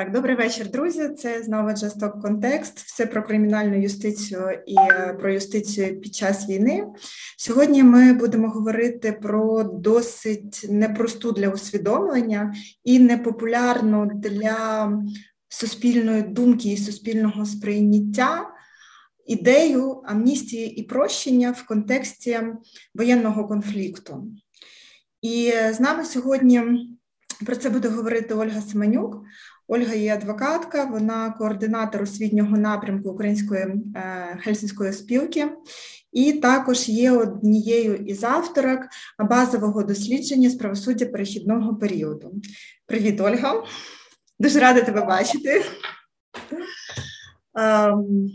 Так, добрий вечір, друзі. Це знову Джасток Контекст. Все про кримінальну юстицію і е, про юстицію під час війни. Сьогодні ми будемо говорити про досить непросту для усвідомлення і непопулярну для суспільної думки і суспільного сприйняття ідею амністії і прощення в контексті воєнного конфлікту. І з нами сьогодні. Про це буде говорити Ольга Семенюк. Ольга є адвокатка, вона координатор освітнього напрямку Української е, гельсінської спілки, і також є однією із авторок базового дослідження з правосуддя перехідного періоду. Привіт, Ольга! Дуже рада тебе бачити. Ем,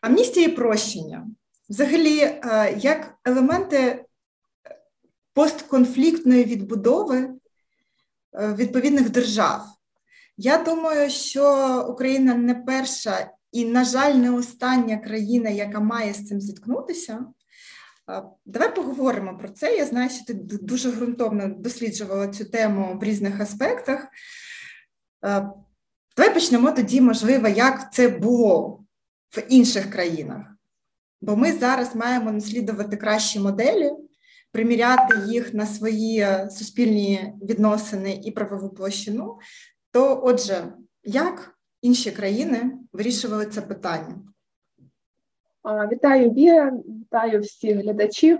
амністія і прощення. Взагалі, е, як елементи постконфліктної відбудови е, відповідних держав. Я думаю, що Україна не перша і, на жаль, не остання країна, яка має з цим зіткнутися. Давай поговоримо про це. Я знаю, що ти дуже ґрунтовно досліджувала цю тему в різних аспектах. Давай почнемо тоді, можливо, як це було в інших країнах. Бо ми зараз маємо наслідувати кращі моделі, приміряти їх на свої суспільні відносини і правову площину, то, отже, як інші країни вирішували це питання? Вітаю Віра, вітаю всіх глядачів.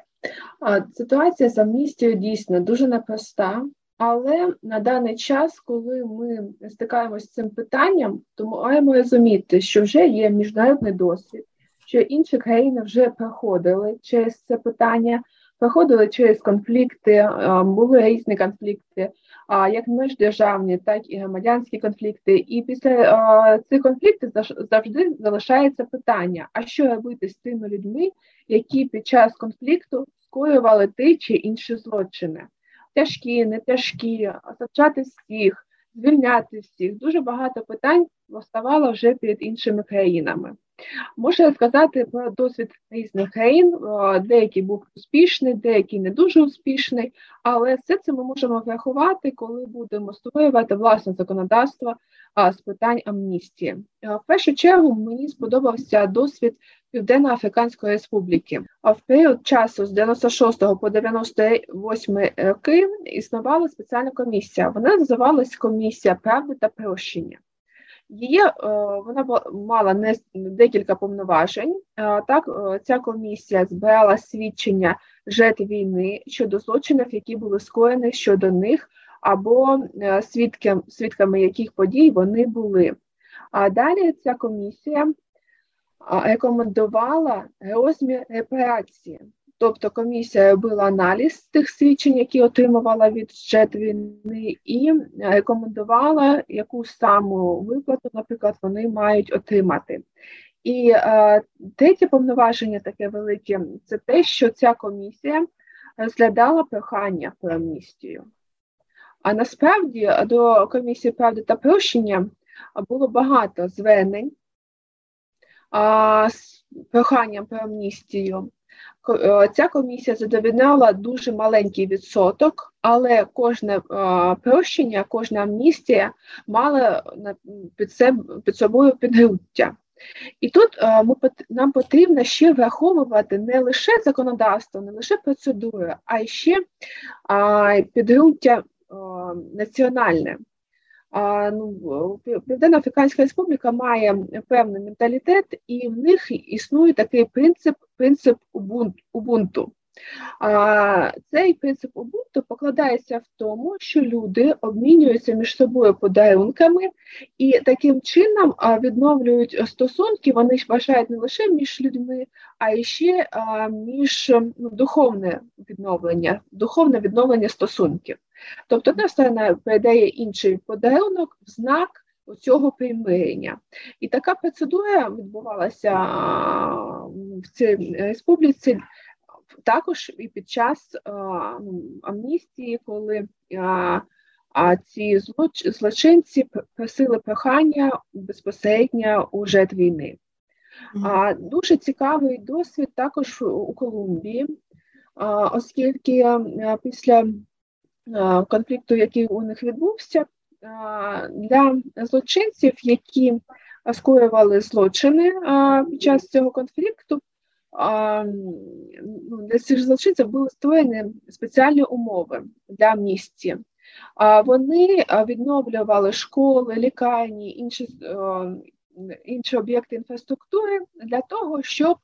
Ситуація з амністією дійсно дуже непроста, але на даний час, коли ми стикаємося з цим питанням, то маємо розуміти, що вже є міжнародний досвід, що інші країни вже проходили через це питання, проходили через конфлікти, були різні конфлікти як міждержавні, так і громадянські конфлікти. І після цих конфліктів завжди залишається питання: а що робити з тими людьми, які під час конфлікту скоювали ті чи інші злочини? Тяжкі, не тяжкі, осаджати всіх, звільняти всіх. Дуже багато питань поставало вже перед іншими країнами. Можу сказати про досвід різних країн, деякий був успішний, деякий не дуже успішний, але все це ми можемо врахувати, коли будемо створювати власне законодавство з питань амністії. В першу чергу мені сподобався досвід Південно-Африканської Республіки. В період часу з 96 по 98 роки існувала спеціальна комісія. Вона називалась Комісія правди та прощення. Її е, вона мала не декілька повноважень. Е, так, е, ця комісія збирала свідчення жертв війни щодо злочинів, які були скоєні щодо них, або свідками, свідками яких подій вони були. А далі ця комісія рекомендувала розмір репарації. Тобто комісія робила аналіз тих свідчень, які отримувала від жертв війни, і рекомендувала, яку саму виплату, наприклад, вони мають отримати. І е, третє повноваження, таке велике, це те, що ця комісія розглядала прохання про амністію. А насправді до комісії правди та прощення було багато звернень а, з проханням про амністію. Е, ця комісія задовільняла дуже маленький відсоток, але кожне е, прощення, кожна амністія мала під себе під собою підґрунтя. І тут е, ми, нам потрібно ще враховувати не лише законодавство, не лише процедури, а ще підґрунтя національне. Ну, Південно-Африканська Республіка має певний менталітет, і в них існує такий принцип принцип убунту. Цей принцип убунту покладається в тому, що люди обмінюються між собою подарунками і таким чином відновлюють стосунки. Вони вважають не лише між людьми, а й ще між ну, духовне відновлення, духовне відновлення стосунків. Тобто одна сторона передає інший подарунок в знак цього примирення. І така процедура відбувалася в цій республіці також і під час ну, амністії, коли а ці злочинці просили прохання безпосередньо у жертв війни. А дуже цікавий досвід також у Колумбії, оскільки після конфлікту, який у них відбувся, для злочинців, які скоювали злочини під час цього конфлікту, для цих злочинців були створені спеціальні умови для амністії. Вони відновлювали школи, лікарні, інші інші об'єкти інфраструктури для того, щоб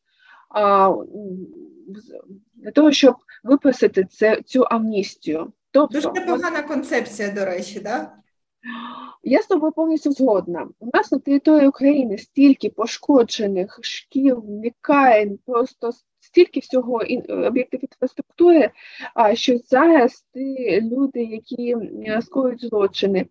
для того, щоб виписати це, цю амністію. Тобто, Дуже непогана концепція, до речі, так? Я з тобою повністю згодна. У нас на території України стільки пошкоджених шкіл, лікарень, просто стільки всього об'єктів інфраструктури, що зараз ті люди, які скоюють злочини,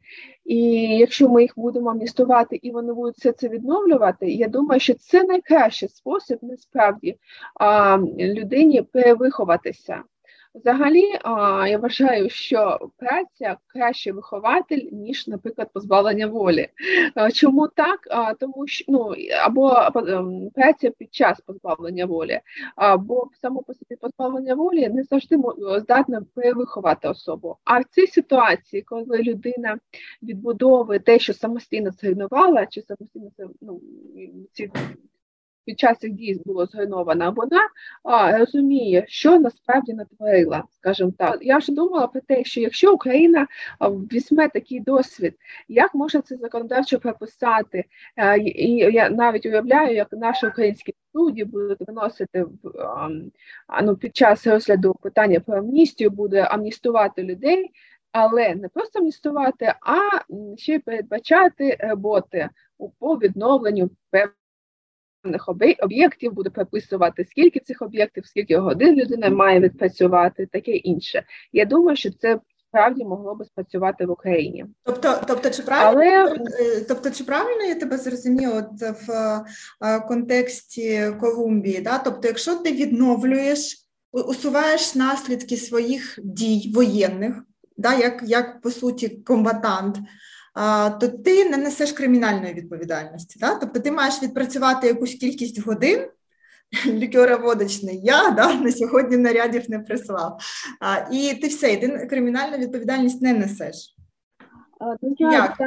і якщо ми їх будемо амністувати і вони будуть все це відновлювати, я думаю, що це найкращий спосіб насправді людині перевиховатися. Взагалі, я вважаю, що праця кращий вихователь, ніж, наприклад, позбавлення волі. Чому так? Тому що ну або ем, праця під час позбавлення волі, або само по собі позбавлення волі не завжди здатна перевиховати особу. А в цій ситуації, коли людина відбудовує те, що самостійно зруйнувала, чи самостійно ну, ці під час цих дій було зруйновано, вона а, розуміє, що насправді натворила, скажімо так. Я вже думала про те, що якщо Україна візьме такий досвід, як може це законодавчо прописати? І я навіть уявляю, як наші українські судді будуть виносити а, ну, під час розгляду питання про амністію, буде амністувати людей. Але не просто амністувати, а ще й передбачати роботи по відновленню певних об'єктів, буде прописувати, скільки цих об'єктів, скільки годин людина має відпрацювати, таке інше. Я думаю, що це справді могло би спрацювати в Україні. Тобто, тобто, чи правильно Але... Е, тобто, чи правильно я тебе зрозуміла от в е, контексті Колумбії? Да? Тобто, якщо ти відновлюєш, усуваєш наслідки своїх дій воєнних, да, як, як по суті комбатант то ти не несеш кримінальної відповідальності. Да? Тобто ти маєш відпрацювати якусь кількість годин. Лікьороводочний я да, на сьогодні нарядів не прислав. А, І ти все, і ти кримінальну відповідальність не несеш. Ну, Як?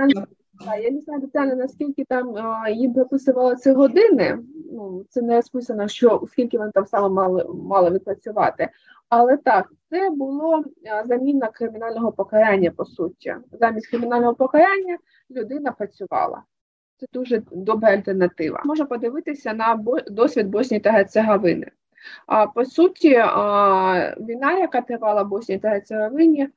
Я не знаю детально, наскільки там їм прописували ці години. Ну, Це не розписано, що скільки вони там саме мали мали відпрацювати. Але так, це було заміна кримінального покарання, по суті. Замість кримінального покарання людина працювала. Це дуже добра альтернатива. Можна подивитися на досвід Боснії та Герцеговини. А по суті, війна, яка тривала в Боснії та Герцеговині,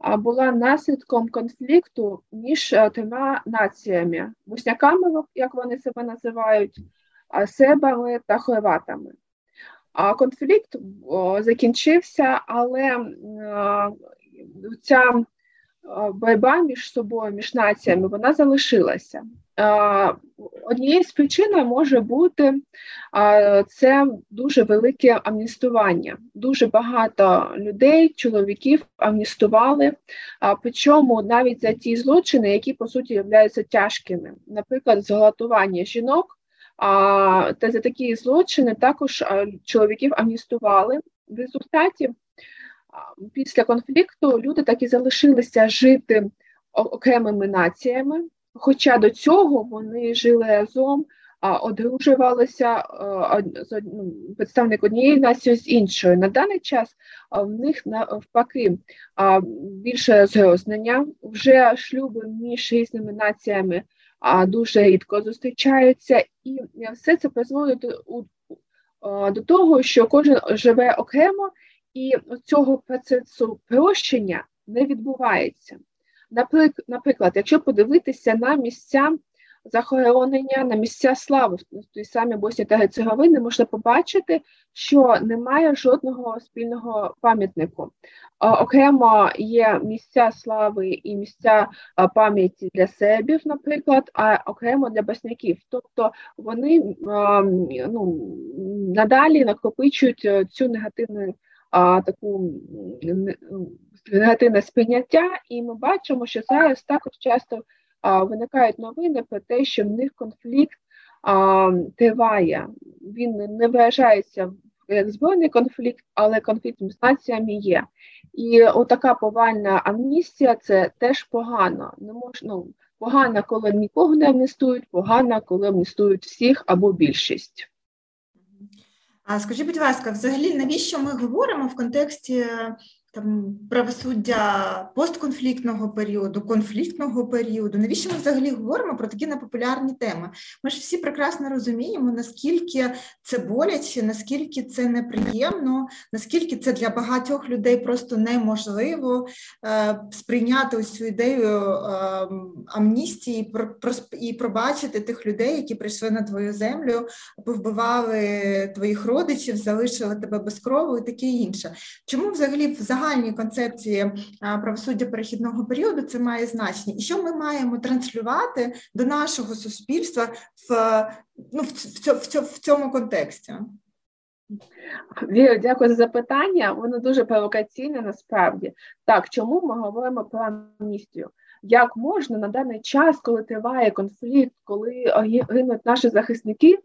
була наслідком конфлікту між трьома націями: босняками, як вони себе називають, себами та хорватами. Конфлікт закінчився, але ця боротьба між собою, між націями, вона залишилася. Однією з причин може бути це дуже велике амністування. Дуже багато людей, чоловіків амністували, причому навіть за ті злочини, які по суті являються тяжкими, наприклад, зґвалтування жінок. Та за такі злочини також чоловіків амністували. В результаті після конфлікту люди так і залишилися жити окремими націями, хоча до цього вони жили разом, одружувалися ну, представник однієї нації з іншою. На даний час в них навпаки більше розрознення, вже шлюби між різними націями дуже рідко зустрічаються, і все це призводить до, до того, що кожен живе окремо, і цього процесу прощення не відбувається. Наприклад, якщо подивитися на місця захоронення на місця слави в тій самій Боснії та Герцеговини можна побачити, що немає жодного спільного пам'ятнику. Окремо є місця слави і місця пам'яті для сербів, наприклад, а окремо для босняків. Тобто вони ну, надалі накопичують е, цю негативну таку негативне сприйняття, і ми бачимо, що зараз також часто виникають новини про те, що в них конфлікт триває. Він не виражається як збройний конфлікт, але конфлікт з націями є. І отака повальна амністія це теж погано. Не можна ну, погано, коли нікого не амністують, погано, коли амністують всіх або більшість. А скажіть, будь ласка, взагалі навіщо ми говоримо в контексті там правосуддя постконфліктного періоду, конфліктного періоду. Навіщо ми взагалі говоримо про такі непопулярні теми? Ми ж всі прекрасно розуміємо, наскільки це боляче, наскільки це неприємно, наскільки це для багатьох людей просто неможливо е, сприйняти ось цю ідею е, амністії про, про, і пробачити тих людей, які прийшли на твою землю, повбивали твоїх родичів, залишили тебе без крову і таке інше. Чому взагалі в загальній концепції правосуддя перехідного періоду це має значення, і що ми маємо транслювати до нашого суспільства в ну, в, цьому контексті? Віра, дякую за запитання. Воно дуже провокаційне насправді. Так, чому ми говоримо про амністію? Як можна на даний час, коли триває конфлікт, коли гинуть наші захисники,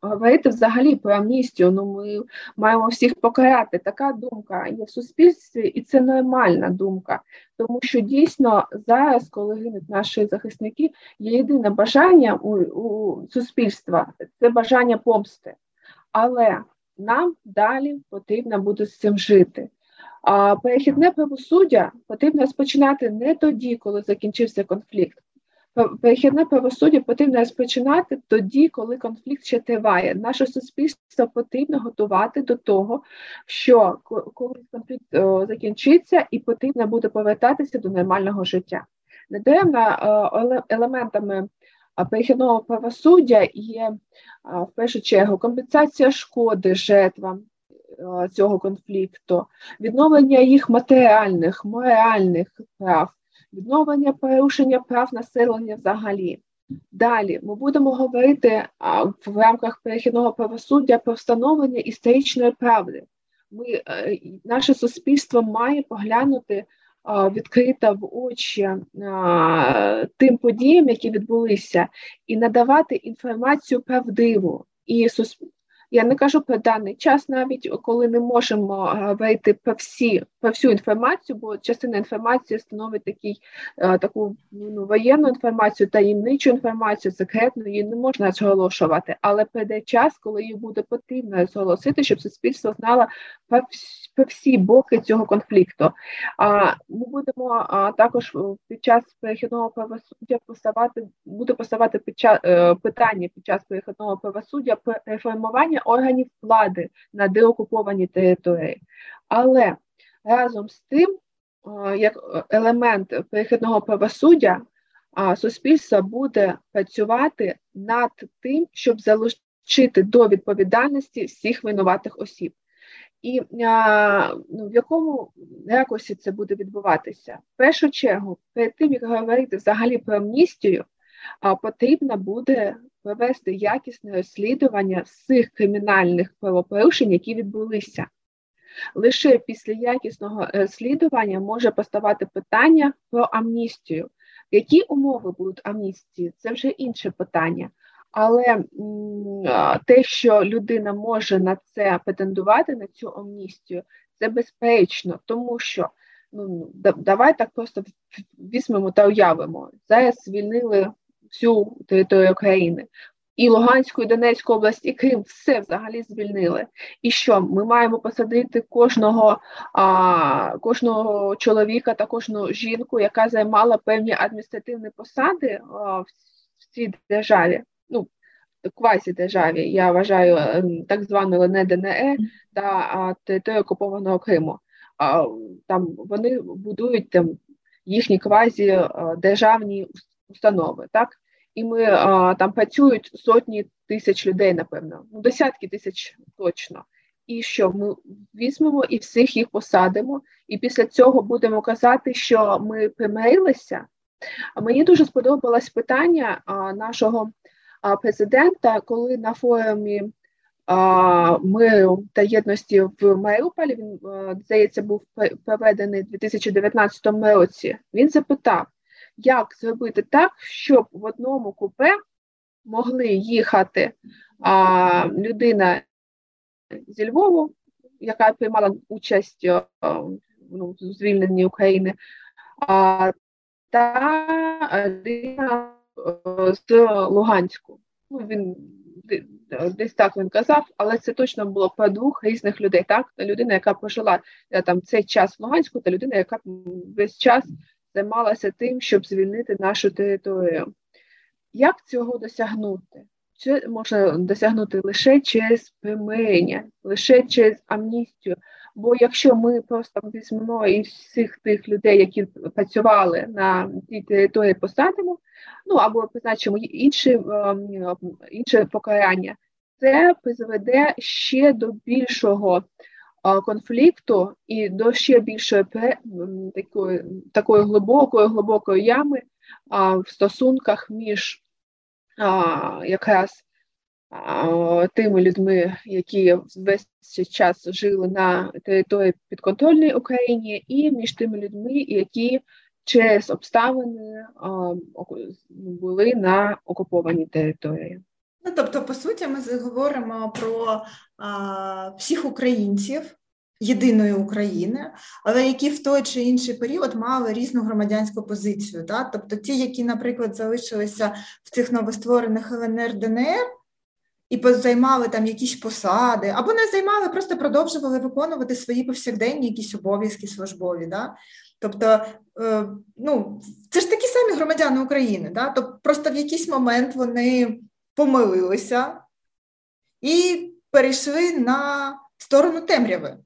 говорити взагалі про амністію? Ну ми маємо всіх покарати. Така думка є в суспільстві, і це нормальна думка, тому що дійсно зараз, коли гинуть наші захисники, є єдине бажання у, у суспільства це бажання помсти. Але нам далі потрібно буде з цим жити. А перехідне правосуддя потрібно розпочинати не тоді, коли закінчився конфлікт. Перехідне правосуддя потрібно розпочинати тоді, коли конфлікт ще триває. Наше суспільство потрібно готувати до того, що коли конфлікт закінчиться, і потрібно буде повертатися до нормального життя. Недаремно елементами перехідного правосуддя є в першу чергу компенсація шкоди жертвам. Цього конфлікту, відновлення їх матеріальних, моральних прав, відновлення порушення прав населення взагалі. Далі ми будемо говорити а, в рамках перехідного правосуддя про встановлення історичної правди. Ми, е, Наше суспільство має поглянути а, відкрито в очі а, тим подіям, які відбулися, і надавати інформацію правдиву. І я не кажу про даний час, навіть коли не можемо вийти про всі про всю інформацію, бо частина інформації становить такий, таку ну, воєнну інформацію, таємничу інформацію, секретну, її не можна зголошувати, але прийде час, коли її буде потрібно зголосити, щоб суспільство знало про про всі боки цього конфлікту. А ми будемо а, також під час перехідного правосуддя поставати, буде поставати під час е, питання під час перехідного правосуддя реформування органів влади на деокупованій території. Але разом з тим, як елемент перехідного правосуддя, суспільство буде працювати над тим, щоб залучити до відповідальності всіх винуватих осіб. І ну, в якому якості це буде відбуватися? В першу чергу, перед тим як говорити взагалі про амністію, потрібно буде провести якісне розслідування всіх кримінальних правопорушень, які відбулися. Лише після якісного розслідування може поставати питання про амністію. Які умови будуть амністії? Це вже інше питання. Але те, що людина може на це претендувати, на цю амністію, це безпечно, тому що ну давай так просто візьмемо та уявимо. Зараз звільнили всю територію України. І Луганську, і Донецьку область, і Крим все взагалі звільнили. І що ми маємо посадити кожного а, кожного чоловіка та кожну жінку, яка займала певні адміністративні посади а, в цій державі? Ну, квазі державі, я вважаю ем, так звану ЛНЕ ДНЕ та територію окупованого Криму. А, Там вони будують там їхні квазі державні установи, так? і ми а, там працюють сотні тисяч людей, напевно, ну десятки тисяч точно. І що ми візьмемо і всіх їх посадимо, і після цього будемо казати, що ми примирилися. Мені дуже сподобалось питання а, нашого президента, коли на форумі миру та єдності в Маріуполі він здається був проведений у 2019 році. Він запитав, як зробити так, щоб в одному купе могли їхати людина зі Львову, яка приймала участь ну, звільненні України, та людина з Луганську. Ну, він десь так він казав, але це точно було по двох різних людей. Так, людина, яка пожила е, там цей час в Луганську, та людина, яка весь час займалася тим, щоб звільнити нашу територію. Як цього досягнути? Це можна досягнути лише через примирення, лише через амністію. Бо якщо ми просто візьмемо і всіх тих людей, які працювали на тій території, посадимо, ну або призначимо інші, ем, інше покарання, це призведе ще до більшого конфлікту і до ще більшої такої такої глибокої глибокої ями в стосунках між якраз тими людьми, які весь час жили на території підконтрольної Україні, і між тими людьми, які через обставини були на окупованій території. Ну, тобто, по суті, ми говоримо про а, всіх українців єдиної України, але які в той чи інший період мали різну громадянську позицію. Да? Тобто, ті, які, наприклад, залишилися в цих новостворених ЛНР ДНР. І займали там якісь посади, або не займали, просто продовжували виконувати свої повсякденні якісь обов'язки службові. Да? Тобто, е, ну, це ж такі самі громадяни України, да? тобто просто в якийсь момент вони помилилися і перейшли на сторону темряви.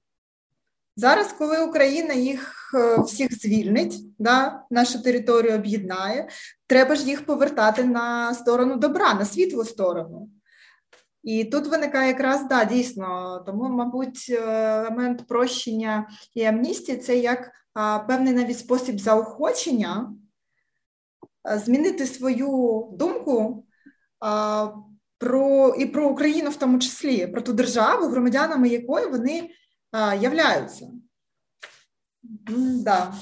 Зараз, коли Україна їх е, всіх звільнить, да, нашу територію об'єднає, треба ж їх повертати на сторону добра, на світлу сторону. І тут виникає якраз да, дійсно, тому, мабуть, е, елемент прощення і амністії це як певний навіть спосіб заохочення змінити свою думку про і про Україну в тому числі, про ту державу, громадянами якої вони являються. Да.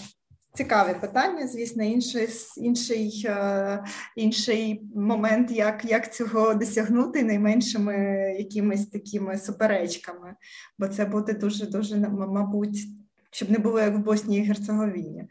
Цікаве питання, звісно, інший інший, е, інший момент, як як цього досягнути найменшими якимись такими суперечками, бо це буде дуже дуже мабуть, щоб не було як в Боснії і Герцеговіні.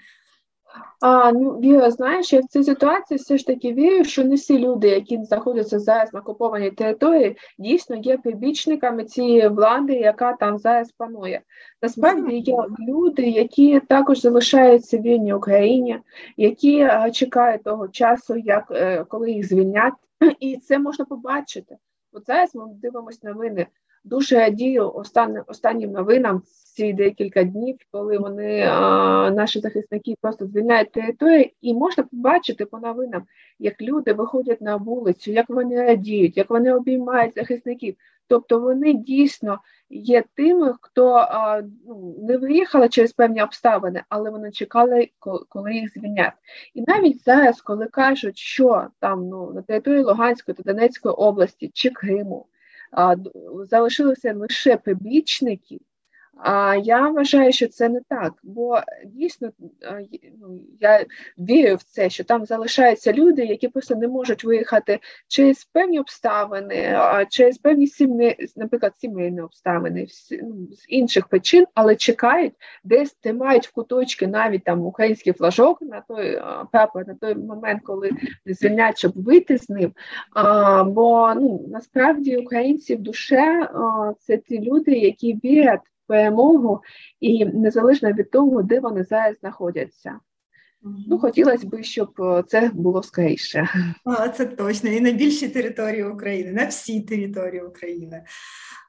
А, ну, Віра, знаєш, я в цій ситуації все ж таки вірю, що не всі люди, які знаходяться зараз на окупованій території, дійсно є прибічниками цієї влади, яка там зараз панує. Насправді є люди, які також залишаються вільні Україні, які а, чекають того часу, як е, коли їх звільнять, і це можна побачити. От зараз ми дивимося новини. Дуже радію останнім останнім новинам ці декілька днів, коли вони а, наші захисники просто звільняють територію, і можна побачити по новинам, як люди виходять на вулицю, як вони радіють, як вони обіймають захисників. Тобто вони дійсно є тими, хто а, ну, не виїхали через певні обставини, але вони чекали, коли їх звільнять. І навіть зараз, коли кажуть, що там ну на території Луганської та Донецької області чи Криму залишилися лише прибічники. А я вважаю, що це не так, бо дійсно ну, я вірю в це, що там залишаються люди, які просто не можуть виїхати через певні обставини, через певні сім'ї, наприклад, сімейні обставини ну, з інших причин, але чекають, десь тримають в куточки навіть там український флажок на той прапор, на той момент, коли звільнять, щоб вийти з ним. А, Бо ну насправді українці в душе це ті люди, які вірять перемогу, і незалежно від того, де вони зараз знаходяться. Ну, хотілося б, щоб е, це було скоріше. А, Це точно, і на більшій території України, на всій території України.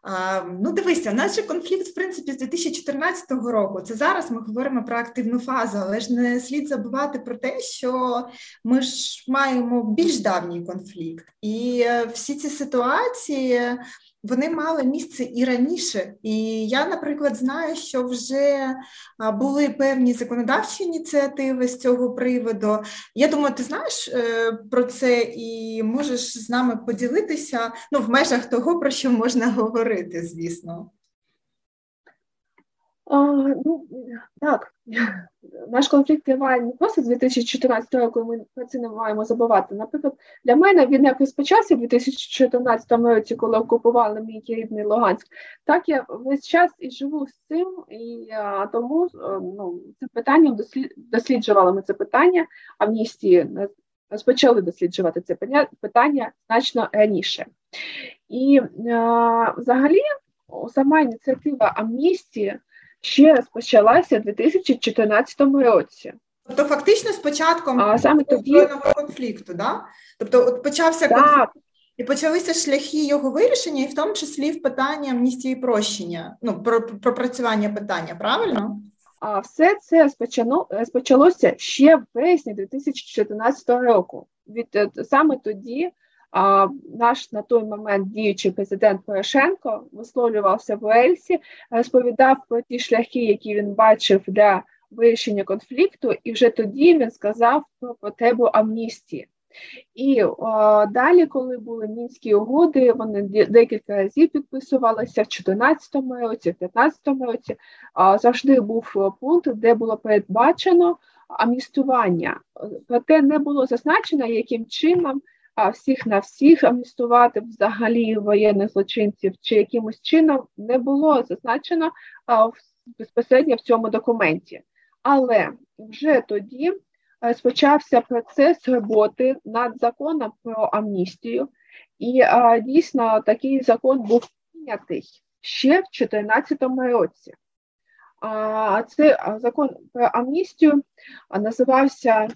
А, Ну, дивися, наш конфлікт, в принципі, з 2014 року. Це зараз ми говоримо про активну фазу, але ж не слід забувати про те, що ми ж маємо більш давній конфлікт, і е, всі ці ситуації вони мали місце і раніше. І я, наприклад, знаю, що вже були певні законодавчі ініціативи з цього приводу. Я думаю, ти знаєш е, про це і можеш з нами поділитися ну, в межах того, про що можна говорити, звісно. А, ну, Так, наш конфлікт триває не просто з 2014 року, ми про це не маємо забувати. Наприклад, для мене він якось почався в 2014 році, коли окупували мій рідний Луганськ. Так я весь час і живу з цим, і а, тому е, ну, це питання досліджували ми це питання амністії. Розпочали досліджувати це питання значно раніше. І а, взагалі сама ініціатива амністії ще розпочалася у 2014 році. Тобто, фактично, з початком а, саме тоді... конфлікту, да? Тобто, от почався так. конфлікт, і почалися шляхи його вирішення, і в тому числі в питанні амністії прощення, ну про пропрацювання питання, правильно? А все це спочано спочалося ще в вересні 2014 року. Від е, саме тоді наш на той момент діючий президент Порошенко висловлювався в Уельсі, розповідав про ті шляхи, які він бачив для вирішення конфлікту, і вже тоді він сказав про потребу амністії. І о, далі, коли були мінські угоди, вони декілька разів підписувалися в 2014 році, в 2015 році. А, завжди був пункт, де було передбачено амністування. Проте не було зазначено, яким чином а всіх на всіх амністувати взагалі воєнних злочинців чи якимось чином не було зазначено а, безпосередньо в цьому документі. Але вже тоді спочався процес роботи над законом про амністію, і а, дійсно такий закон був прийнятий ще в 2014 році. А, Цей закон про амністію називався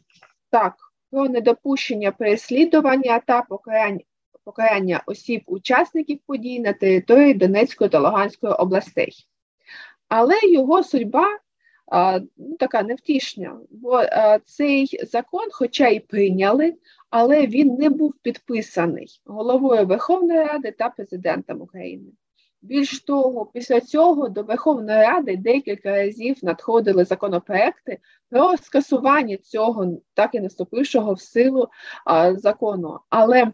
так про недопущення переслідування та покарання покарання осіб-учасників подій на території Донецької та Луганської областей. Але його судьба а, ну, така невтішна, бо а, цей закон, хоча й прийняли, але він не був підписаний головою Верховної Ради та президентом України. Більш того, після цього до Верховної Ради декілька разів надходили законопроекти про скасування цього так і наступившого в силу а, закону. Але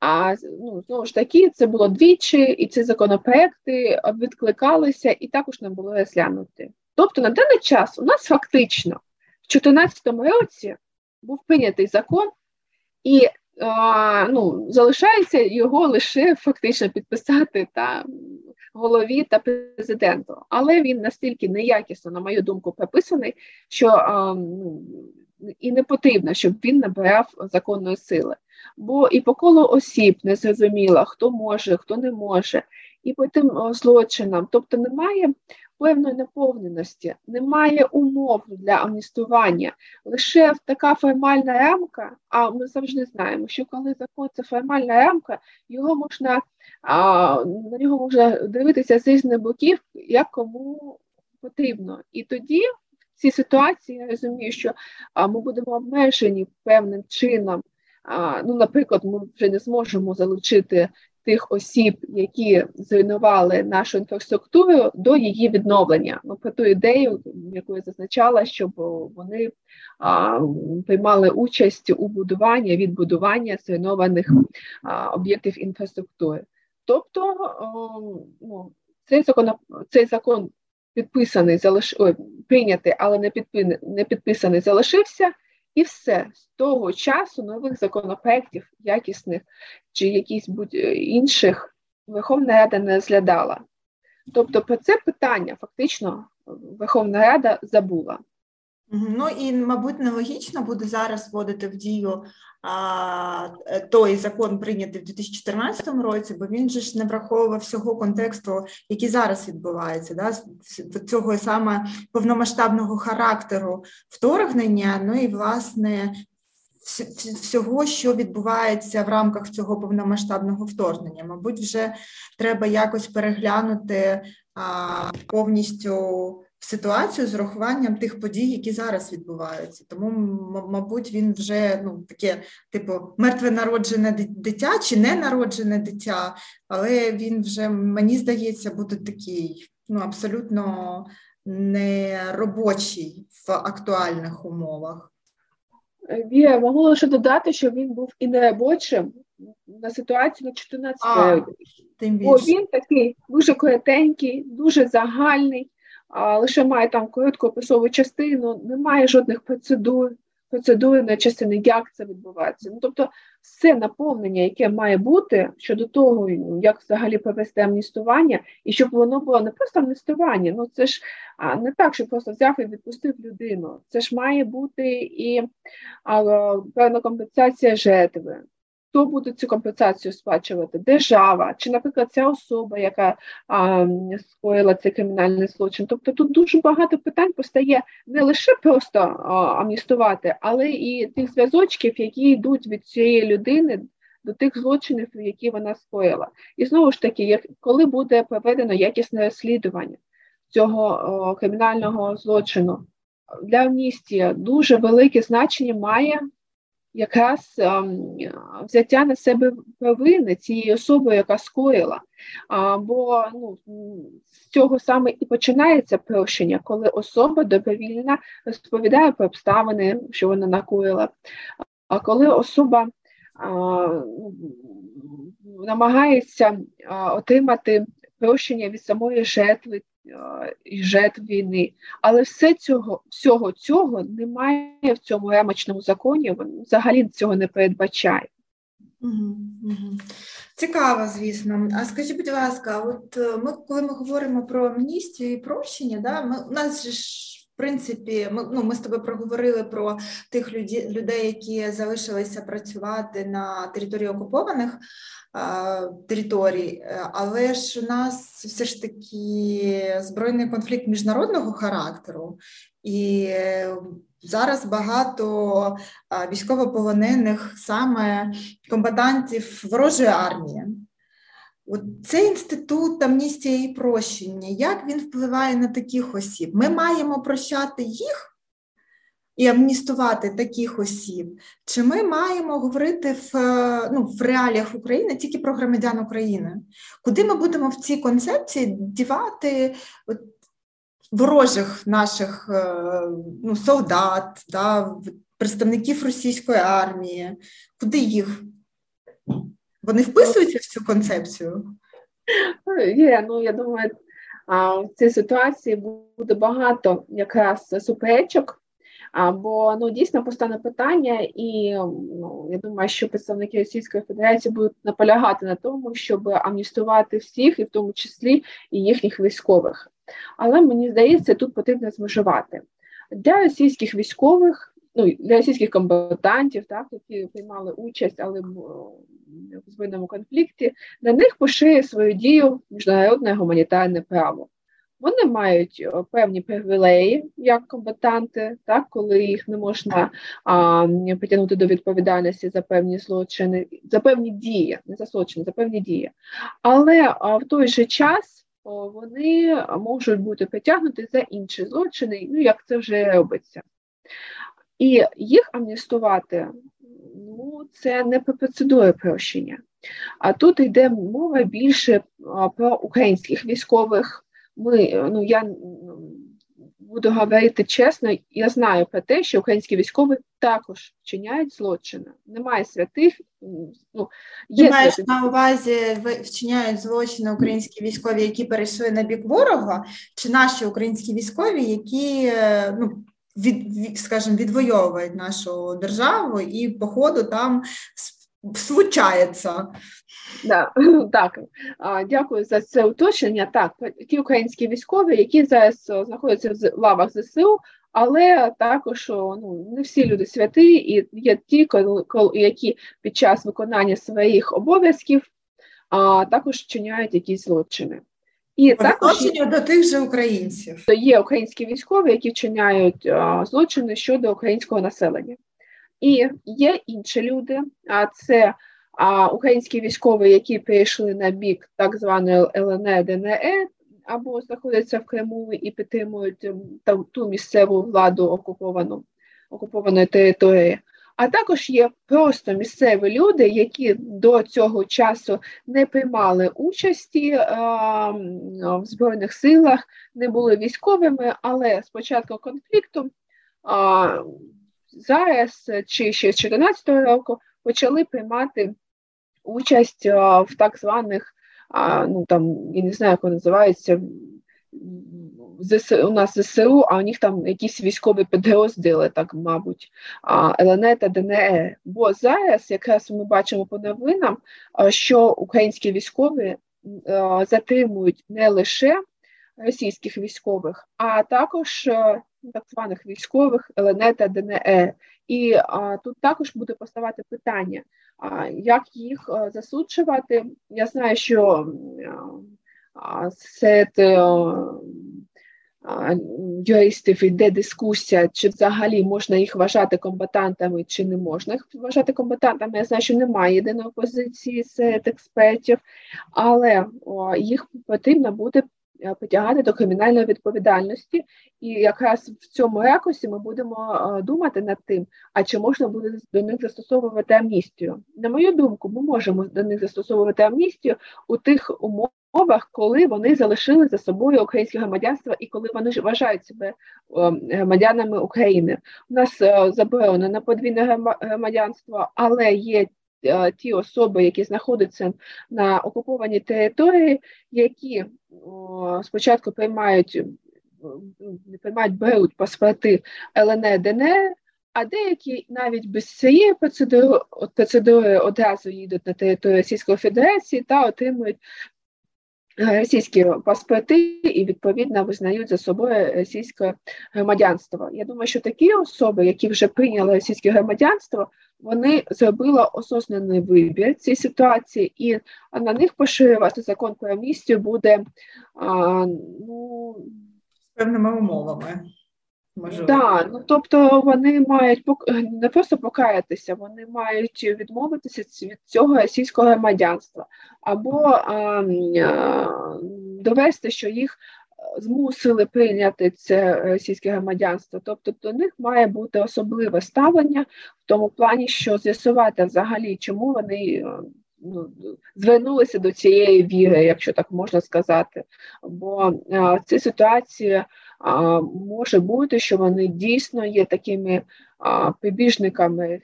а, ну, знову ж таки це було двічі, і ці законопроекти відкликалися і також не були розглянуті. Тобто на даний час у нас фактично в 2014 році був прийнятий закон, і а, ну, залишається його лише фактично підписати та голові та президенту. Але він настільки неякісно, на мою думку, прописаний, що ну, і не потрібно, щоб він набирав законної сили. Бо і по колу осіб не зрозуміло, хто може, хто не може, і по тим злочинам. Тобто немає певної наповненості, немає умов для амністування. Лише така формальна рамка, а ми завжди знаємо, що коли закон це формальна рамка, його можна а, на нього можна дивитися з різних боків, як кому потрібно. І тоді в цій ситуації я розумію, що а, ми будемо обмежені певним чином. А, ну, Наприклад, ми вже не зможемо залучити тих осіб, які зруйнували нашу інфраструктуру, до її відновлення. Ну, про ту ідею, яку я зазначала, щоб вони а, приймали участь у будуванні відбудування зруйнованих а, об'єктів інфраструктури. Тобто о, ну, цей закон цей закон підписаний, залиш... Прийнятий, але не, підпи... не підписаний, залишився. І все з того часу нових законопроєктів, якісних чи якісь будь е, інших Верховна Рада не розглядала. Тобто про це питання фактично Верховна Рада забула. Ну і, мабуть, нелогічно буде зараз вводити в дію а, той закон, прийнятий в 2014 році, бо він же ж не враховував всього контексту, який зараз відбувається, да, цього саме повномасштабного характеру вторгнення, ну і власне всього, що відбувається в рамках цього повномасштабного вторгнення. Мабуть, вже треба якось переглянути а, повністю ситуацію з урахуванням тих подій, які зараз відбуваються. Тому, мабуть, він вже ну таке, типу, мертве народжене дитя чи не народжене дитя, але він вже, мені здається, буде такий ну, абсолютно не робочий в актуальних умовах. Я можу лише додати, що він був і не робочим на ситуацію на 14 років. Бо він такий дуже коротенький, дуже загальний. Лише має там коротку описову частину, немає жодних процедур, процедурної частини, як це відбувається. Ну, Тобто, все наповнення, яке має бути щодо того, як взагалі провести амністування, і щоб воно було не просто амністування, ну це ж не так, що просто взяв і відпустив людину. Це ж має бути і певна компенсація жертви хто буде цю компенсацію сплачувати? Держава, чи, наприклад, ця особа, яка а, скоїла цей кримінальний злочин. Тобто тут дуже багато питань постає не лише просто а, амністувати, але і тих зв'язочків, які йдуть від цієї людини. До тих злочинів, які вона скоїла. І знову ж таки, як коли буде проведено якісне розслідування цього о, кримінального злочину, для амністії дуже велике значення має якраз ем, взяття на себе провини цієї особи, яка скоїла. Бо ну, з цього саме і починається прощення, коли особа добровільно розповідає про обставини, що вона накоїла. А коли особа а, намагається отримати прощення від самої жертви і жертв війни. Але все цього, всього цього немає в цьому ремочному законі, взагалі цього не передбачає. Цікаво, звісно. А скажіть, будь ласка, от е, ми, коли ми говоримо про амністію і прощення, да, ми, у нас ж принципі, ми ну, ми з тобою проговорили про тих людей, людей, які залишилися працювати на території окупованих територій, е, але ж у нас все ж таки збройний конфлікт міжнародного характеру, і е, зараз багато військовополонених саме комбатантів ворожої армії. Цей інститут амністії і прощення, як він впливає на таких осіб? Ми маємо прощати їх і амністувати таких осіб, чи ми маємо говорити в ну, в реаліях України тільки про громадян України? Куди ми будемо в цій концепції дівати от, ворожих наших е, ну, солдат, да, представників російської армії? Куди їх? Вони вписуються в цю концепцію? Є, ну я думаю, в цій ситуації буде багато якраз суперечок. Бо ну дійсно постане питання, і ну я думаю, що представники Російської Федерації будуть наполягати на тому, щоб амністувати всіх, і в тому числі і їхніх військових. Але мені здається, тут потрібно змежувати для російських військових, ну російських комбатантів, так які приймали участь, але в збройному конфлікті, на них пошиє свою дію міжнародне гуманітарне право. Вони мають певні привілеї як комбатанти, так коли їх не можна а, притягнути до відповідальності за певні злочини, за певні дії, не за злочини, за певні дії. Але а, в той же час о, вони можуть бути притягнуті за інші злочини, ну як це вже робиться. І їх амністувати ну, це не по процедури прощення. А тут йде мова більше про українських військових ми, ну я буду говорити чесно, я знаю про те, що українські військові також вчиняють злочини. Немає святих. Ну, є Ти маєш святих. на увазі вчиняють злочини українські військові, які перейшли на бік ворога, чи наші українські військові, які ну, від, скажімо, відвоюють нашу державу і по ходу там случається. Да, так, дякую за це уточнення. Так, ті українські військові, які зараз знаходяться в лавах ЗСУ, але також ну, не всі люди святі, і є ті, які під час виконання своїх обов'язків а, також вчиняють якісь злочини. І також є, до тих же українців. Є українські військові, які вчиняють а, злочини щодо українського населення. І є інші люди, а це а, українські військові, які прийшли на бік так званої ЛНР ДНР, або знаходяться в Криму і підтримують там, ту місцеву владу окуповану окупованої території. А також є просто місцеві люди, які до цього часу не приймали участі а, в Збройних силах, не були військовими, але з початку конфлікту а, зараз е, чи ще з 2014 року почали приймати участь в так званих, ну там я не знаю, як вони називаються, у нас ЗСУ, а у них там якісь військові підрозділи, так мабуть, ЛНЕ та ДНЕ. Бо зараз якраз ми бачимо по новинам, що українські військові затримують не лише російських військових, а також так званих військових ЛНЕ та ДНЕ. І тут також буде поставати питання, як їх засуджувати. Я знаю, що а, серед юристів йде дискусія, чи взагалі можна їх вважати комбатантами, чи не можна їх вважати комбатантами. Я знаю, що немає єдиної позиції серед експертів, але їх потрібно буде Е, потягати до кримінальної відповідальності, і якраз в цьому ракурсі ми будемо е, думати над тим, а чи можна буде до них застосовувати амністію. На мою думку, ми можемо до них застосовувати амністію у тих умовах, коли вони залишили за собою українське громадянство і коли вони вважають себе громадянами України. У нас е, заборонено на подвійне громадянство, але є Е, ті особи, які знаходяться на окупованій території, які спочатку приймають приймають, беруть паспорти ЛНР, ДНР, а деякі навіть без цієї процедури процедури одразу їдуть на територію Російської Федерації та отримують російські паспорти і відповідно визнають за собою російське громадянство. Я думаю, що такі особи, які вже прийняли російське громадянство, вони зробили осознаний вибір цій ситуації, і на них поширювати закон про амністію буде а, ну певними умовами. Можливо. Так, ну тобто вони мають не просто покаятися, вони мають відмовитися від цього російського громадянства, або а, а, довести, що їх змусили прийняти це російське громадянство. Тобто до них має бути особливе ставлення в тому плані, що з'ясувати взагалі, чому вони. Ну, звернулися до цієї віри, якщо так можна сказати. Бо а, в цій ситуації а, може бути, що вони дійсно є такими а, прибіжниками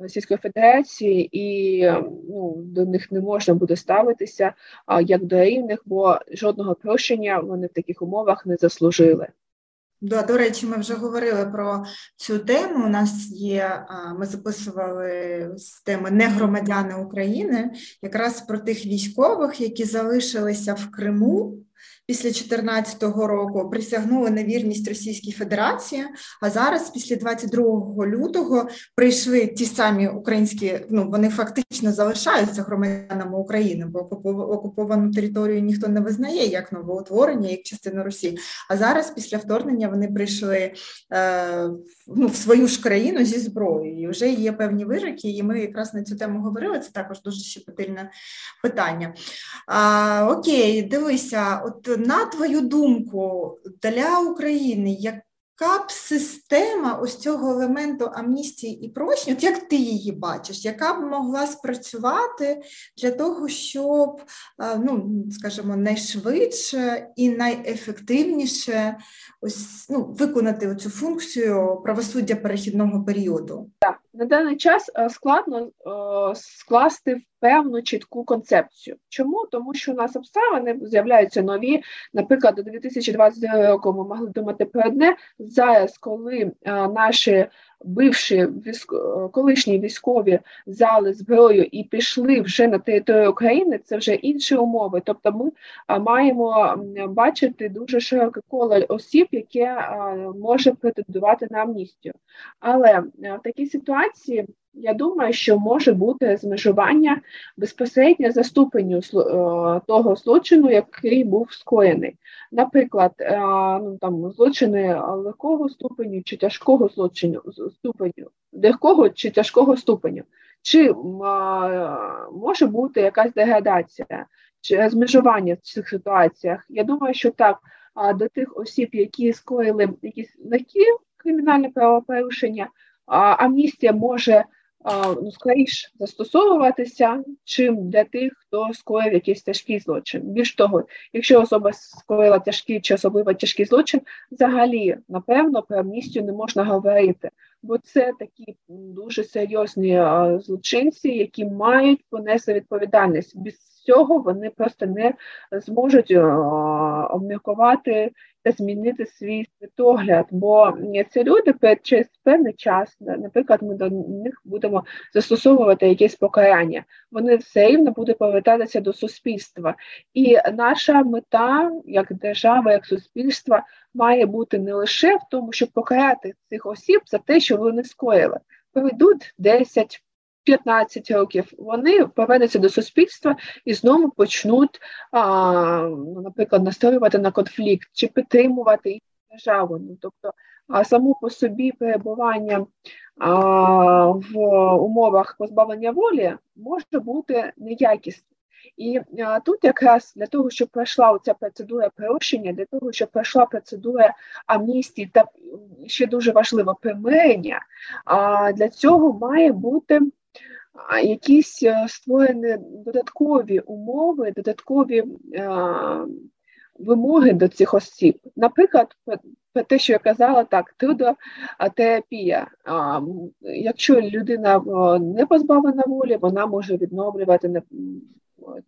Російської Федерації, і ну, до них не можна буде ставитися а, як до рівних, бо жодного прощення вони в таких умовах не заслужили. Да, до речі, ми вже говорили про цю тему. У нас є, ми записували з теми не громадяни України, якраз про тих військових, які залишилися в Криму після 2014 року присягнули на вірність Російській Федерації. А зараз, після 22 лютого, прийшли ті самі українські. Ну вони фактично залишаються громадянами України, бо окуповану територію ніхто не визнає як новоутворення, як частину Росії. А зараз, після вторгнення, вони прийшли е, ну, в свою ж країну зі зброєю. Вже є певні вироки, і ми якраз на цю тему говорили. Це також дуже щепетильне питання. А, Окей, дивися, от на твою думку, для України яка б система ось цього елементу амністії і прощення, от як ти її бачиш, яка б могла спрацювати для того, щоб, ну, скажімо, найшвидше і найефективніше ось ну, виконати цю функцію правосуддя перехідного періоду? Так, на даний час е, складно скласти скласти певну чітку концепцію. Чому? Тому що у нас обставини з'являються нові. Наприклад, до 2022 року ми могли думати про одне зараз, коли наші бивші військ... колишні військові взяли зброю і пішли вже на територію України, це вже інші умови. Тобто, ми маємо бачити дуже широке коло осіб, яке може претендувати на амністію. Але в такій ситуації. Я думаю, що може бути змежування безпосередньо за ступеню е, того злочину, який був скоєний. Наприклад, е, ну там злочини легкого ступеню чи тяжкого злочину ступеню, легкого чи тяжкого ступеню. Чи може бути якась деградація чи розмежування в цих ситуаціях? Я думаю, що так до тих осіб, які скоїли якісь легкі кримінальні правопорушення, амністія може ну, скоріш застосовуватися, чим для тих, хто скоїв якийсь тяжкий злочин. Більш того, якщо особа скоїла тяжкий чи особливо тяжкий злочин, взагалі, напевно, про амністію не можна говорити, бо це такі дуже серйозні злочинці, які мають понести відповідальність. Без цього вони просто не зможуть обміркувати та змінити свій світогляд. Бо ці люди через певний час, наприклад, ми до них будемо застосовувати якесь покарання. Вони все рівно будуть повертатися до суспільства. І наша мета, як держава, як суспільства, має бути не лише в тому, щоб покарати цих осіб за те, що вони скоїли. Проведуть 10 15 років вони повернуться до суспільства і знову почнуть, а, ну, наприклад, настоювати на конфлікт чи підтримувати державу. Ну, тобто, а само по собі перебування а, в умовах позбавлення волі може бути неякісним. І а, тут якраз для того, щоб пройшла ця процедура прощення, для того, щоб пройшла процедура амністії та ще дуже важливо примирення, а для цього має бути якісь е, створені додаткові умови, додаткові е, вимоги до цих осіб. Наприклад, про те, що я казала, так, трудотерапія. Якщо людина е, не позбавлена волі, вона може відновлювати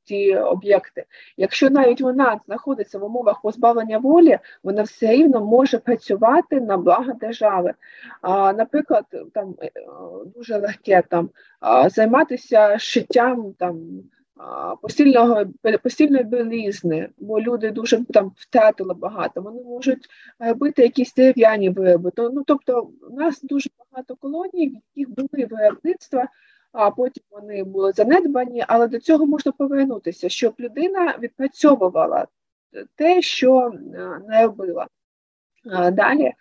ті об'єкти. Якщо навіть вона знаходиться в умовах позбавлення волі, вона все рівно може працювати на благо держави. А, Наприклад, там е, дуже легке там займатися шиттям там. Постільного постільної білизни, бо люди дуже там втратили багато. Вони можуть робити якісь дерев'яні вироби. Ну тобто, у нас дуже багато колоній, в яких були виробництва а потім вони були занедбані, але до цього можна повернутися, щоб людина відпрацьовувала те, що не робила. Далі,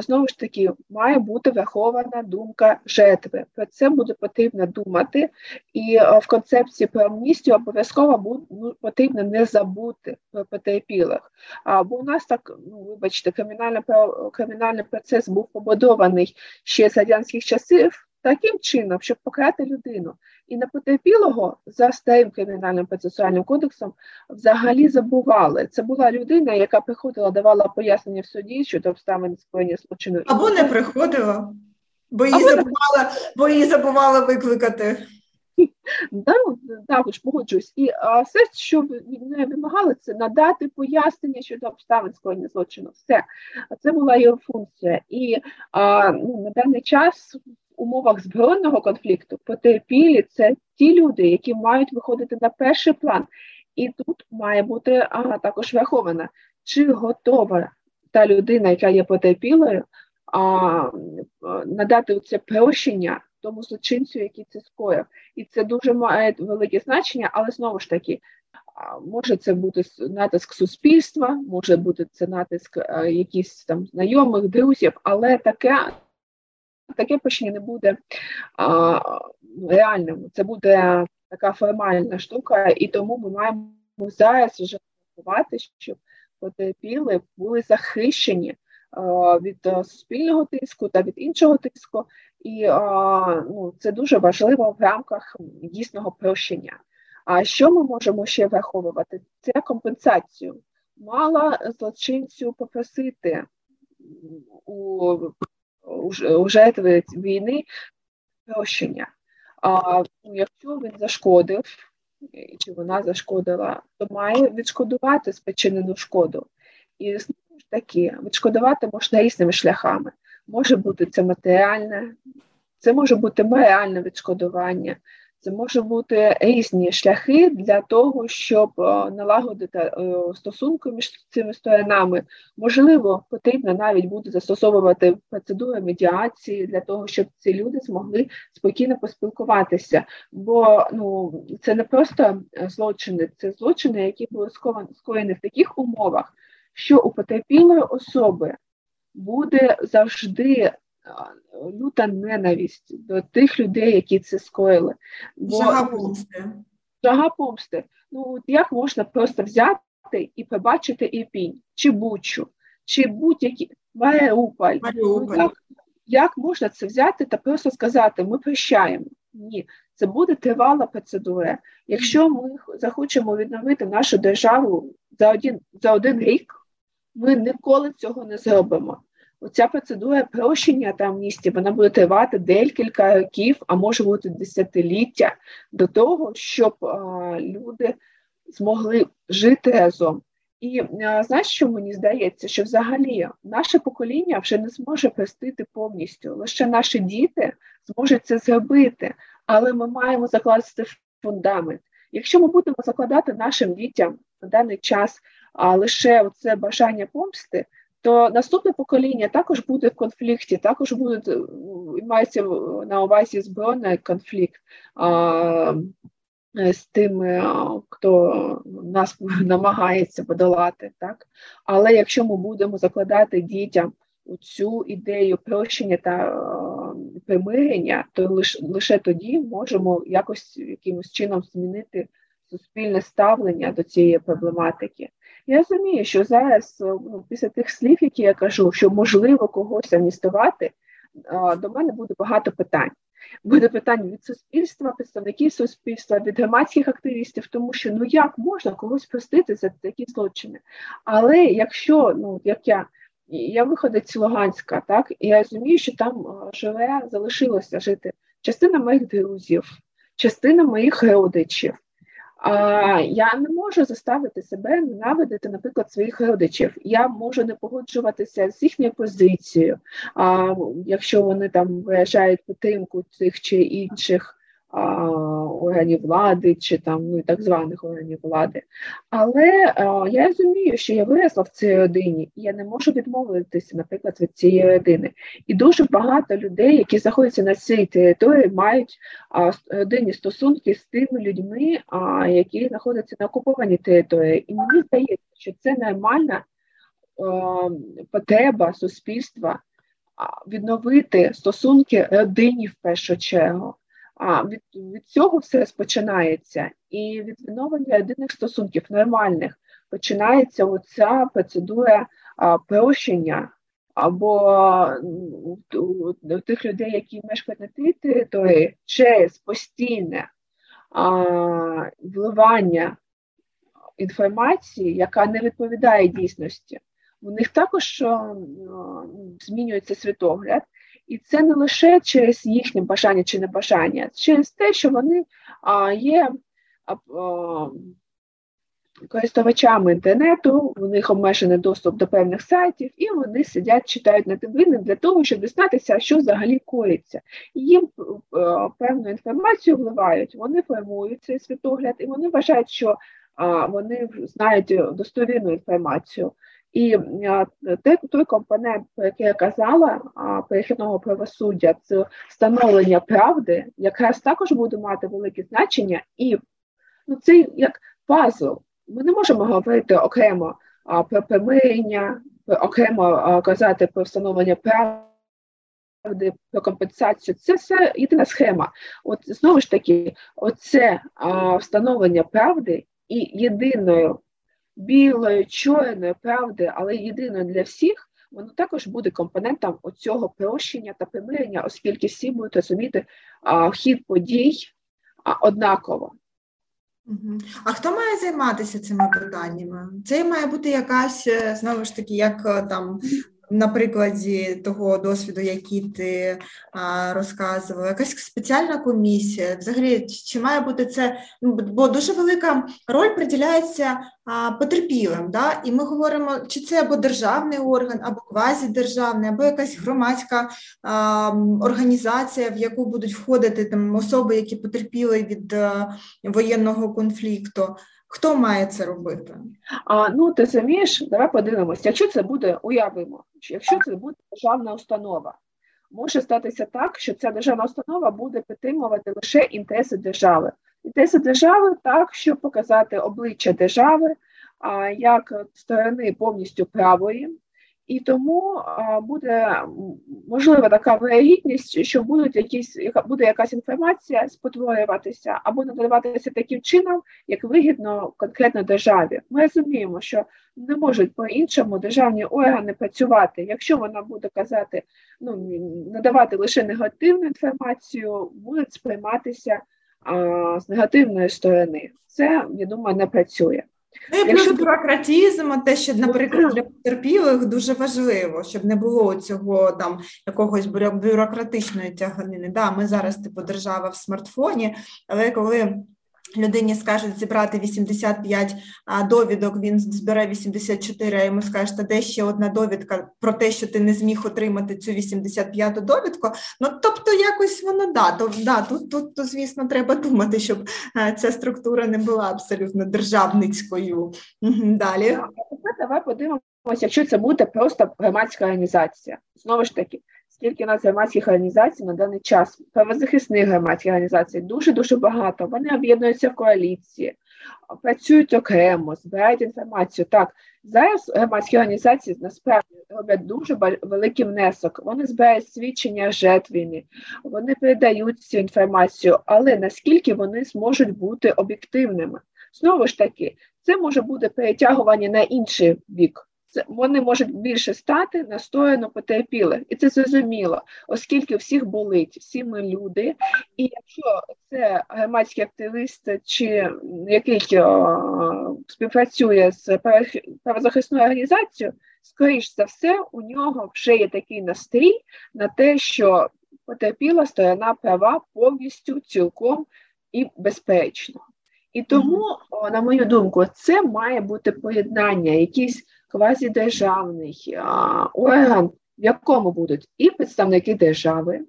знову ж таки, має бути врахована думка жертви. Про це буде потрібно думати, і в концепції про амністію обов'язково ну, потрібно не забути про потерпілих. Бо у нас так, ну вибачте, кримінальний, кримінальний процес був побудований ще з радянських часів таким чином, щоб покарати людину. І на потерпілого за старим кримінальним процесуальним кодексом взагалі забували. Це була людина, яка приходила, давала пояснення в суді щодо обставин скоєння злочину. Або не приходила, бо її Або забувала, бо її забувала викликати. Да, також погоджуюсь. І а, все, що не вимагали, це надати пояснення щодо обставин скоєння злочину. Все, це була його функція. І а, ну, на даний час умовах збройного конфлікту потерпілі це ті люди, які мають виходити на перший план. І тут має бути ага, також врахована, чи готова та людина, яка є потерпілою, а, надати це прощення тому злочинцю, який це скоїв. І це дуже має велике значення, але знову ж таки. Може це бути натиск суспільства, може бути це натиск якихось там знайомих, друзів, але таке таке пишення не буде а, реальним. Це буде така формальна штука, і тому ми маємо зараз вже рахувати, щоб потерпіли були захищені а, від суспільного тиску та від іншого тиску, і а, ну, це дуже важливо в рамках дійсного прощення. А що ми можемо ще враховувати? Це компенсацію. Мала злочинцю попросити у у жертви війни прощення. А ну, якщо він зашкодив, чи вона зашкодила, то має відшкодувати спричинену шкоду. І знову ж таки, відшкодувати можна різними шляхами. Може бути це матеріальне, це може бути моральне відшкодування, це може бути різні шляхи для того, щоб е, налагодити е, стосунки між цими сторонами. Можливо, потрібно навіть буде застосовувати процедури медіації для того, щоб ці люди змогли спокійно поспілкуватися. Бо ну це не просто е, злочини, це злочини, які були скоєні в таких умовах, що у потерпілої особи буде завжди люта ненависть до тих людей, які це скоїли. Бо, Жага помсти. Жага помсти. Ну, як можна просто взяти і побачити Ірпінь, чи Бучу, чи будь-які Маріуполь. Ну, як, як можна це взяти та просто сказати, ми прощаємо? Ні, це буде тривала процедура. Якщо ми захочемо відновити нашу державу за один, за один рік, ми ніколи цього не зробимо. Оця процедура прощення та амністії вона буде тривати декілька років, а може бути десятиліття до того, щоб а, люди змогли жити разом. І знаєш, що мені здається, що взагалі наше покоління вже не зможе простити повністю. Лише наші діти зможуть це зробити, але ми маємо закласти фундамент. Якщо ми будемо закладати нашим дітям на даний час а, лише це бажання помсти, то наступне покоління також буде в конфлікті, також буде мається на увазі збройний конфлікт. А, Е, з тими, хто нас намагається подолати, так але якщо ми будемо закладати дітям цю ідею прощення та примирення, то лише лише тоді можемо якось якимось чином змінити суспільне ставлення до цієї проблематики. Я розумію, що зараз ну, після тих слів, які я кажу, що можливо когось амністувати, до мене буде багато питань буде питання від суспільства, представників суспільства, від громадських активістів, тому що ну як можна когось простити за такі злочини? Але якщо, ну як я. Я виходить з Луганська, так і я розумію, що там живе, залишилося жити частина моїх друзів, частина моїх родичів. А я не можу заставити себе ненавидити, наприклад, своїх родичів. Я можу не погоджуватися з їхньою позицією, а якщо вони там виражають підтримку цих чи інших органів влади чи там ну так званих органів влади. Але а, я розумію, що я виросла в цій родині, і я не можу відмовитися, наприклад, від цієї родини. І дуже багато людей, які знаходяться на цій території, мають а, родинні стосунки з тими людьми, а, які знаходяться на окупованій території. І мені здається, що це нормальна а, потреба суспільства. Відновити стосунки родині в першу чергу, а від від цього все розпочинається, і від відновлення єдиних стосунків нормальних починається оця процедура а, прощення або у, тих людей, які мешкають на тій території, через постійне а, вливання інформації, яка не відповідає дійсності. У них також а, змінюється світогляд. І це не лише через їхнє бажання чи небажання, через те, що вони а, є а, а, користувачами інтернету, у них обмежений доступ до певних сайтів, і вони сидять, читають на новини для того, щоб дізнатися, що взагалі коїться. Їм а, певну інформацію вливають, вони формують цей світогляд, і вони вважають, що вони знають достовірну інформацію. І той компонент, про який я казала, перехідного правосуддя, це встановлення правди, якраз також буде мати велике значення, і ну, це як пазл. Ми не можемо говорити окремо про примирення, окремо казати про встановлення правди, про компенсацію. Це все єдина схема. От знову ж таки, оце встановлення правди і єдиною білої, чорної правди, але єдине для всіх, воно також буде компонентом оцього прощення та примирення, оскільки всі будуть розуміти а, хід подій а, однаково. А хто має займатися цими питаннями? Це має бути якась е, знову ж таки, як е, там на прикладі того досвіду, який ти а, розказувала, якась спеціальна комісія, взагалі, чи має бути це, ну, бо дуже велика роль приділяється а, потерпілим, да? і ми говоримо, чи це або державний орган, або квазідержавний, або якась громадська а, організація, в яку будуть входити там особи, які потерпіли від а, воєнного конфлікту. Хто має це робити? А, Ну, ти розумієш, давай подивимося. Якщо це буде, уявимо, якщо це буде державна установа, може статися так, що ця державна установа буде підтримувати лише інтереси держави. Інтереси держави так, щоб показати обличчя держави а, як сторони повністю правої, і тому буде можлива така вирогідність, що будуть якісь буде якась інформація спотворюватися або надаватися таким чином, як вигідно конкретно державі. Ми розуміємо, що не можуть по-іншому державні органи працювати. Якщо вона буде казати, ну надавати лише негативну інформацію, будуть сприйматися а, з негативної сторони. Це я думаю не працює. Ну і плюс Якщо... бюрократізм, те, що, наприклад, для потерпілих дуже важливо, щоб не було цього там якогось бюрократичної тяганини. Да, Ми зараз, типу, держава в смартфоні, але коли людині скажуть зібрати 85 довідок, він збере 84, а йому скажуть, а де ще одна довідка про те, що ти не зміг отримати цю 85-ту довідку. Ну тобто, якось воно да, то да, тут, тут, то, звісно, треба думати, щоб ця структура не була абсолютно державницькою. Далі давай подивимося, якщо це буде просто громадська організація. Знову ж таки, скільки у нас громадських організацій на даний час, правозахисних громадських організацій дуже дуже багато. Вони об'єднуються в коаліції, працюють окремо, збирають інформацію. Так, зараз громадські організації насправді роблять дуже великий внесок. Вони збирають свідчення жертв вони передають цю інформацію, але наскільки вони зможуть бути об'єктивними? Знову ж таки, це може бути перетягування на інший бік вони можуть більше стати настояно потерпілих. І це зрозуміло, оскільки всіх болить, всі ми люди. І якщо це громадський активіст чи який співпрацює з правозахисною організацією, скоріш за все, у нього вже є такий настрій на те, що потерпіла сторона права повністю цілком і безперечно. І тому, на мою думку, це має бути поєднання, якісь квазідержавний орган, в якому будуть і представники держави,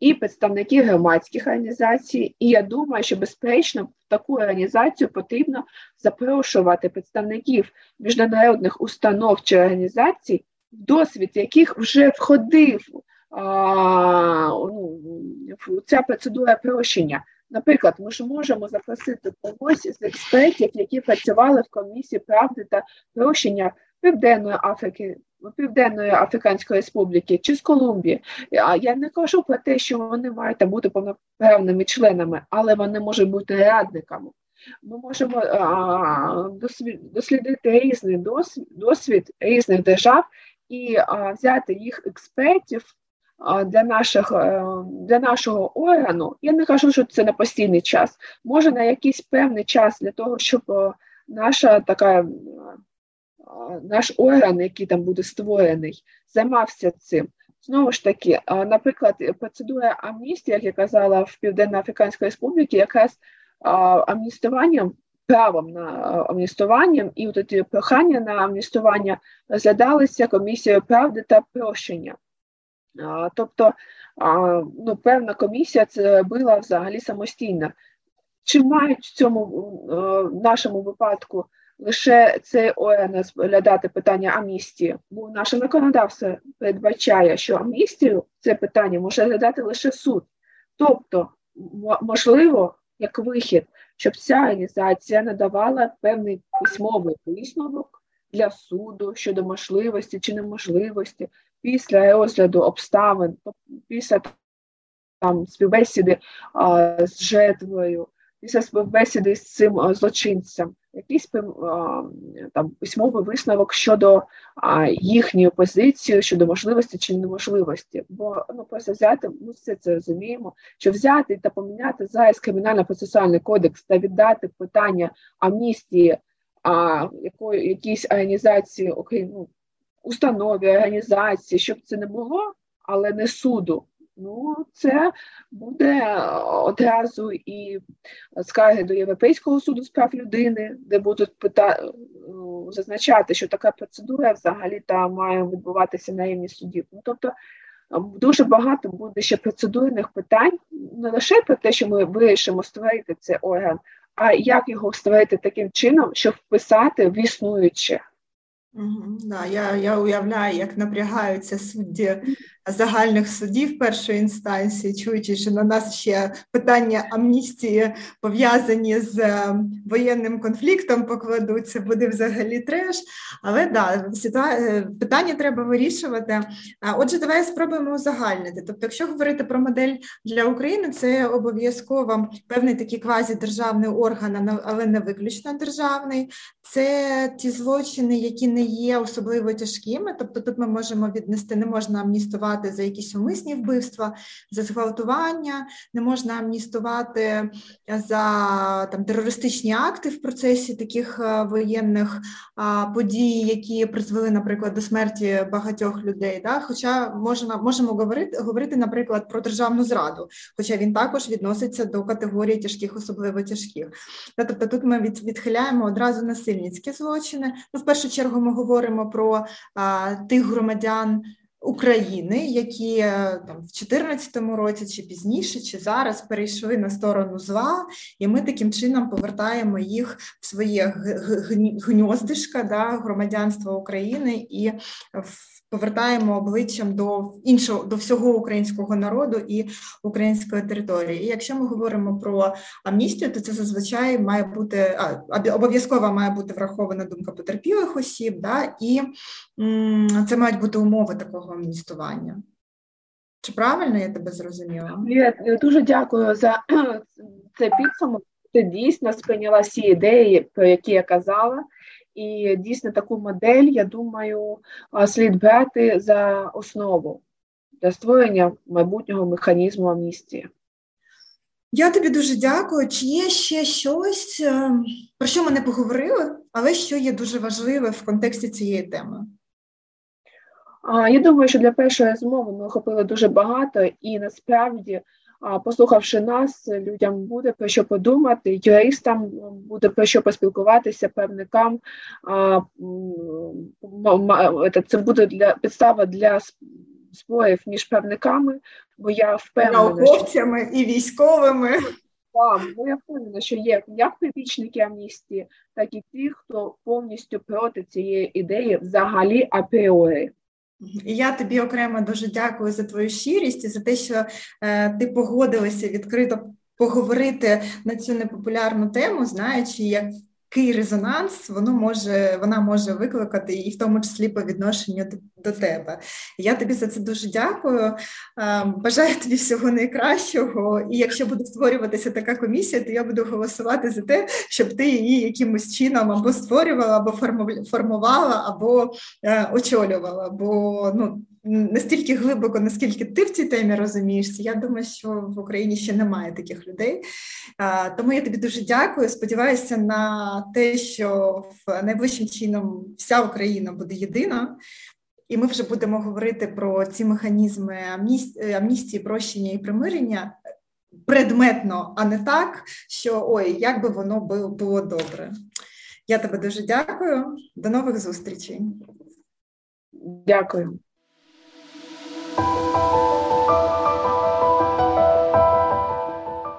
і представники громадських організацій. І я думаю, що безперечно в таку організацію потрібно запрошувати представників міжнародних установ чи організацій, досвід яких вже входив а, ну, ця процедура прощення. Наприклад, ми ж можемо запросити когось з експертів, які працювали в комісії правди та прощення Південної Африки, Південної Африканської Республіки чи з Колумбії. Я не кажу про те, що вони мають бути повноправними членами, але вони можуть бути радниками. Ми можемо а, дослідити різний досвід, досвід різних держав і а, взяти їх експертів для наших, е, для нашого органу. Я не кажу, що це на постійний час, може на якийсь певний час для того, щоб наша така наш орган, який там буде створений, займався цим. Знову ж таки, наприклад, процедура амністії, як я казала, в Південно-Африканській Республіці, якраз амністуванням, правом на амністуванням і от прохання на амністування розглядалися комісією правди та прощення. Тобто, ну, певна комісія це була взагалі самостійна. Чи мають в цьому в нашому випадку лише цей орган розглядати питання амністії, бо наше законодавство передбачає, що амністію це питання може розглядати лише суд. Тобто, можливо, як вихід, щоб ця організація надавала певний письмовий висновок для суду щодо можливості чи неможливості після розгляду обставин, після там співбесіди а, з жертвою, після співбесіди з цим злочинцем якийсь там письмовий висновок щодо їхньої позиції, щодо можливості чи неможливості. Бо ну просто взяти, ми все це розуміємо, що взяти та поміняти зараз кримінально-процесуальний кодекс та віддати питання амністії а, якої якійсь організації, окрім ну, установі, організації, щоб це не було, але не суду. Ну, це буде одразу і скарги до Європейського суду з прав людини, де будуть пита... зазначати, що така процедура взагалі та має відбуватися на рівні судів. Ну, тобто дуже багато буде ще процедурних питань, не лише про те, що ми вирішимо створити цей орган, а як його створити таким чином, щоб вписати в існуюче. Да, Я я уявляю, як напрягаються судді загальних судів першої інстанції, чуючи, що на нас ще питання амністії пов'язані з е, воєнним конфліктом покладуть, це буде взагалі треш. Але да, ситуа... питання треба вирішувати. Отже, давай спробуємо узагальнити. Тобто, якщо говорити про модель для України, це обов'язково певний такий квазідержавний орган, але не виключно державний. Це ті злочини, які не є особливо тяжкими. Тобто, тут ми можемо віднести, не можна амністувати амністувати за якісь умисні вбивства, за зґвалтування, не можна амністувати за там терористичні акти в процесі таких е, воєнних подій, які призвели, наприклад, до смерті багатьох людей. Да? Хоча можна можемо говорити, говорити, наприклад, про державну зраду, хоча він також відноситься до категорії тяжких, особливо тяжких. Тобто тут ми від, відхиляємо одразу насильницькі злочини. Ну, в першу чергу ми говоримо про а, тих громадян. України, які е, там в 2014 році, чи пізніше, чи зараз перейшли на сторону зла, і ми таким чином повертаємо їх в своє гньоздишка да, громадянства України і в повертаємо обличчям до іншого до всього українського народу і української території. І якщо ми говоримо про амністію, то це зазвичай має бути обов'язково має бути врахована думка потерпілих осіб, да, і м, це мають бути умови такого амністування. Чи правильно я тебе зрозуміла? Я дуже дякую за цей підсумок. Ти дійсно сприйняла всі ідеї, про які я казала, і дійсно таку модель, я думаю, слід брати за основу для створення майбутнього механізму амністії. Я тобі дуже дякую. Чи є ще щось, е, про що ми не поговорили, але що є дуже важливе в контексті цієї теми? Я думаю, що для першої розмови ми охопили дуже багато, і насправді Послухавши нас, людям буде про що подумати, юристам буде про що поспілкуватися, певникам це буде для підстава для спорів між певниками, бо я впевнена, науковцями і військовими. Так, бо я впевнена, що є як прибічники амністії, так і ті, хто повністю проти цієї ідеї взагалі апріорі. І я тобі окремо дуже дякую за твою щирість і за те, що е, ти погодилася відкрито поговорити на цю непопулярну тему, знаючи, як який резонанс воно може, вона може викликати, і в тому числі по відношенню до, тебе. Я тобі за це дуже дякую. Бажаю тобі всього найкращого. І якщо буде створюватися така комісія, то я буду голосувати за те, щоб ти її якимось чином або створювала, або формувала, або е, очолювала. Бо ну настільки глибоко, наскільки ти в цій темі розумієшся, я думаю, що в Україні ще немає таких людей. Тому я тобі дуже дякую. Сподіваюся на те, що в найближчим чином вся Україна буде єдина. І ми вже будемо говорити про ці механізми амністії, прощення і примирення предметно, а не так, що ой, як би воно було добре. Я тебе дуже дякую. До нових зустрічей. Дякую. Thank you.